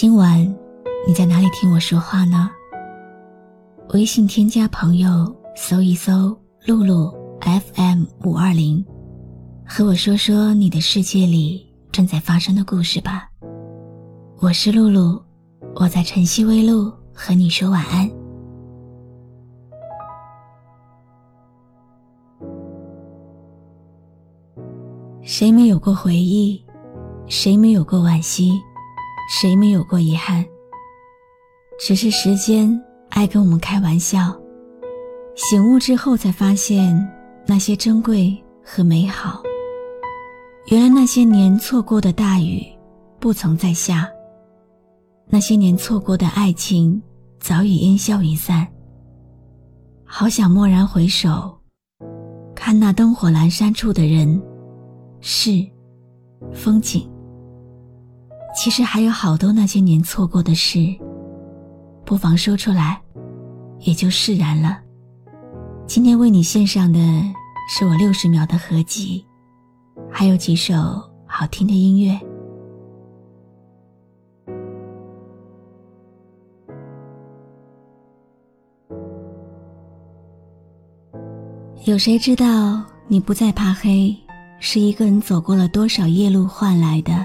今晚你在哪里听我说话呢？微信添加朋友，搜一搜“露露 FM 五二零”，和我说说你的世界里正在发生的故事吧。我是露露，我在晨曦微露和你说晚安。谁没有过回忆？谁没有过惋惜？谁没有过遗憾？只是时间爱跟我们开玩笑。醒悟之后才发现，那些珍贵和美好。原来那些年错过的大雨，不曾再下。那些年错过的爱情，早已烟消云散。好想蓦然回首，看那灯火阑珊处的人、事、风景。其实还有好多那些年错过的事，不妨说出来，也就释然了。今天为你献上的是我六十秒的合集，还有几首好听的音乐。有谁知道你不再怕黑，是一个人走过了多少夜路换来的？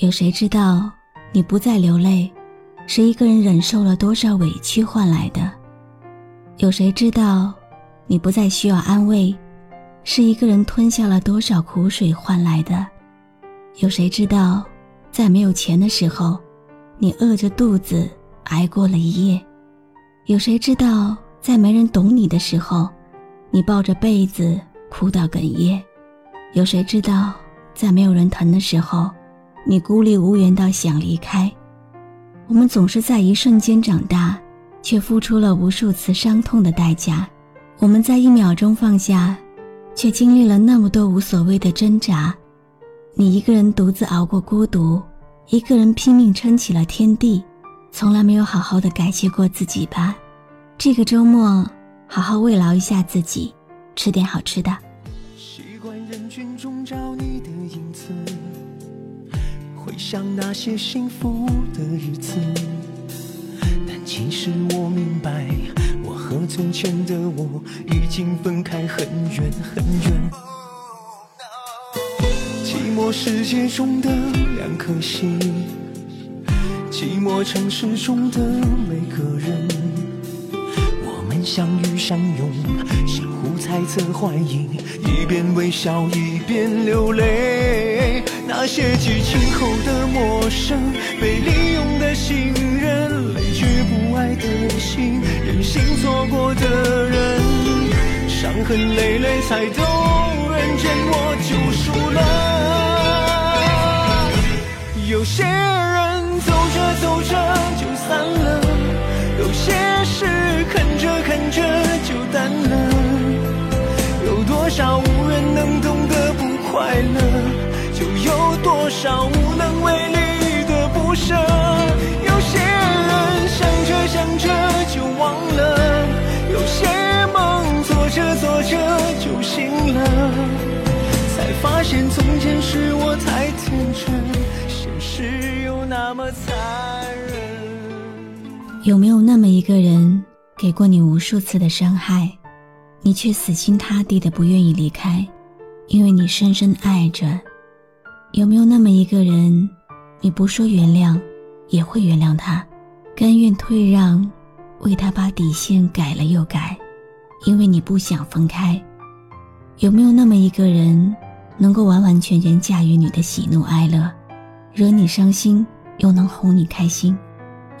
有谁知道，你不再流泪，是一个人忍受了多少委屈换来的？有谁知道，你不再需要安慰，是一个人吞下了多少苦水换来的？有谁知道，在没有钱的时候，你饿着肚子挨过了一夜？有谁知道，在没人懂你的时候，你抱着被子哭到哽咽？有谁知道，在没有人疼的时候？你孤立无援到想离开，我们总是在一瞬间长大，却付出了无数次伤痛的代价。我们在一秒钟放下，却经历了那么多无所谓的挣扎。你一个人独自熬过孤独，一个人拼命撑起了天地，从来没有好好的感谢过自己吧？这个周末，好好慰劳一下自己，吃点好吃的。习惯人群中找你的影子。回想那些幸福的日子，但其实我明白，我和从前的我已经分开很远很远。寂寞世界中的两颗心，寂寞城市中的每个人，相遇相拥，相互猜测怀疑，一边微笑一边流泪。那些激情后的陌生，被利用的信任，累觉不爱的心，任性错过的人，伤痕累累才懂，人间我就输了。有些人走着走着就散了，就淡了，有多少无人能懂的不快乐？就有多少无能为力的不舍，有些人想着想着就忘了，有些梦做着做着就醒了，才发现从前是我太天真，现实又那么残忍。有没有那么一个人，给过你无数次的伤害，你却死心塌地的不愿意离开，因为你深深爱着。有没有那么一个人，你不说原谅，也会原谅他，甘愿退让，为他把底线改了又改，因为你不想分开？有没有那么一个人，能够完完全全驾驭你的喜怒哀乐，惹你伤心又能哄你开心，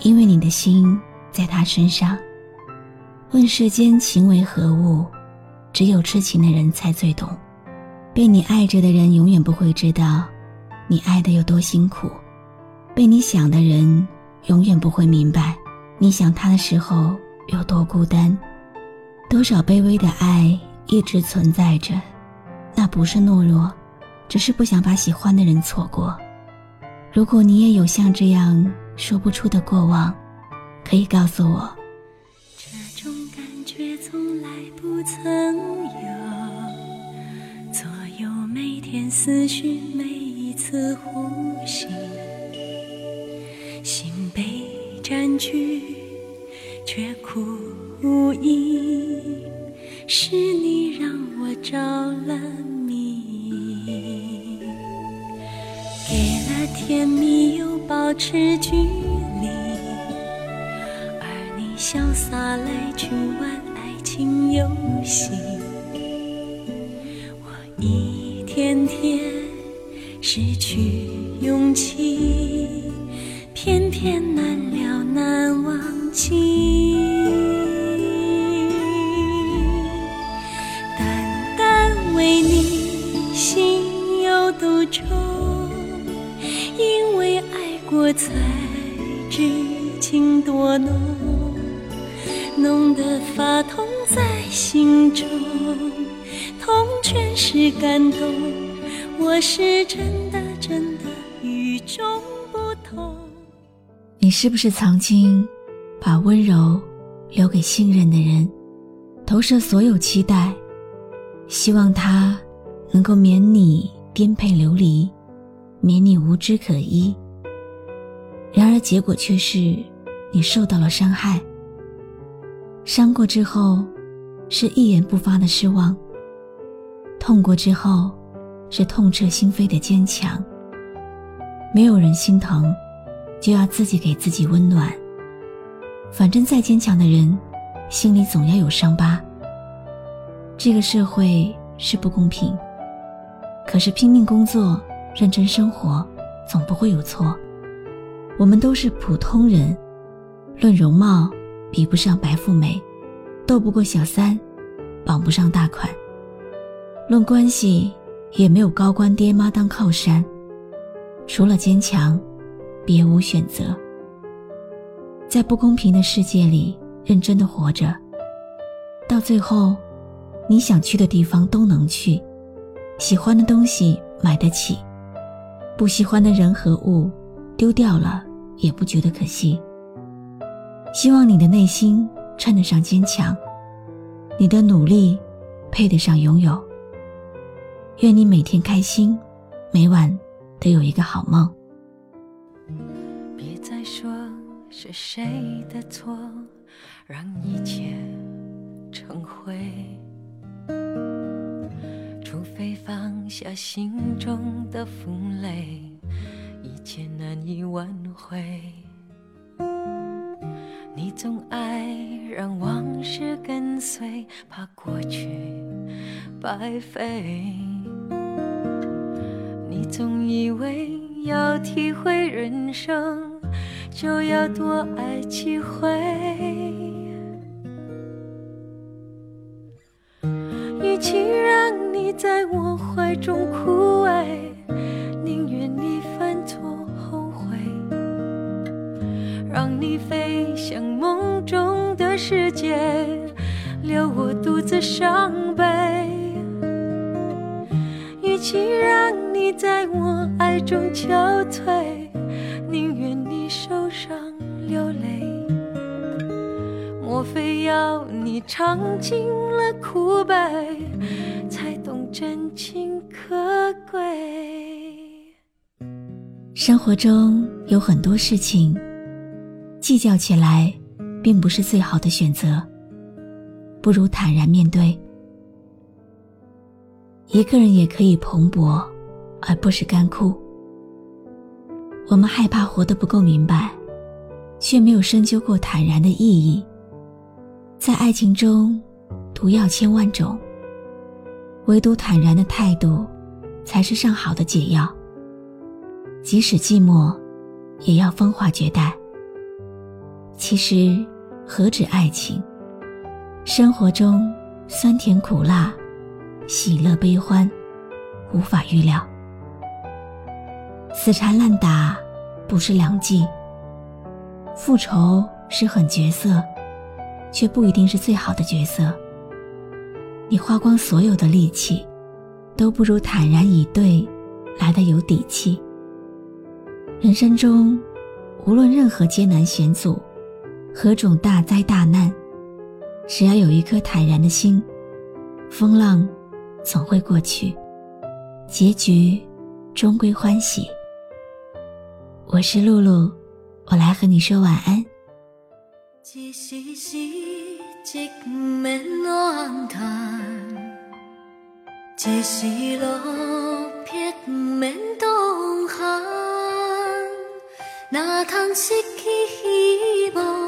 因为你的心在他身上？问世间情为何物，只有痴情的人才最懂，被你爱着的人永远不会知道。你爱的有多辛苦，被你想的人永远不会明白，你想他的时候有多孤单。多少卑微的爱一直存在着，那不是懦弱，只是不想把喜欢的人错过。如果你也有像这样说不出的过往，可以告诉我。来不曾有，左右每天思绪，每一次呼吸，心被占据，却苦无依。是你让我着了迷，给了甜蜜又保持距离，而你潇洒来去玩情游戏，我一天天失去勇气，偏偏难了难忘记。中，痛全是感动。我是真的真的与众不同。你是不是曾经把温柔留给信任的人，投射所有期待，希望他能够免你颠沛流离？免你无枝可依，然而结果却是你受到了伤害。伤过之后，是一言不发的失望；痛过之后，是痛彻心扉的坚强。没有人心疼，就要自己给自己温暖。反正再坚强的人，心里总要有伤疤。这个社会是不公平，可是拼命工作。认真生活，总不会有错。我们都是普通人，论容貌比不上白富美，斗不过小三，绑不上大款。论关系也没有高官爹妈当靠山，除了坚强，别无选择。在不公平的世界里，认真的活着，到最后，你想去的地方都能去，喜欢的东西买得起。不喜欢的人和物，丢掉了也不觉得可惜。希望你的内心称得上坚强，你的努力配得上拥有。愿你每天开心，每晚都有一个好梦。别再说是谁的错，让一切成灰。除非放下心中的负累，一切难以挽回。总爱让往事跟随，怕过去白费。你总以为要体会人生，就要多爱几回。与其让你在我怀中枯萎，你飞向梦中的世界，留我独自伤悲。与其让你在我爱中憔悴，宁愿你受伤流泪。莫非要你尝尽了苦悲，才懂真情可贵？生活中有很多事情，计较起来并不是最好的选择，不如坦然面对。一个人也可以蓬勃，而不是干枯。我们害怕活得不够明白，却没有深究过坦然的意义。在爱情中，毒药千万种，唯独坦然的态度，才是上好的解药。即使寂寞，也要风华绝代。其实，何止爱情？生活中酸甜苦辣，喜乐悲欢，无法预料。死缠烂打，不是良计。复仇是狠角色，却不一定是最好的角色。你花光所有的力气，都不如坦然以对来的有底气。人生中，无论任何艰难险阻，何种大灾大难，只要有一颗坦然的心，风浪总会过去，结局终归欢喜。我是露露，我来和你说晚安。一时时，一不免怨叹；一时落魄，不免动寒。哪通失去希望？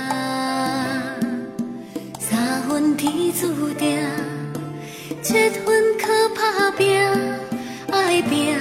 天注定，七分靠打拼，爱拼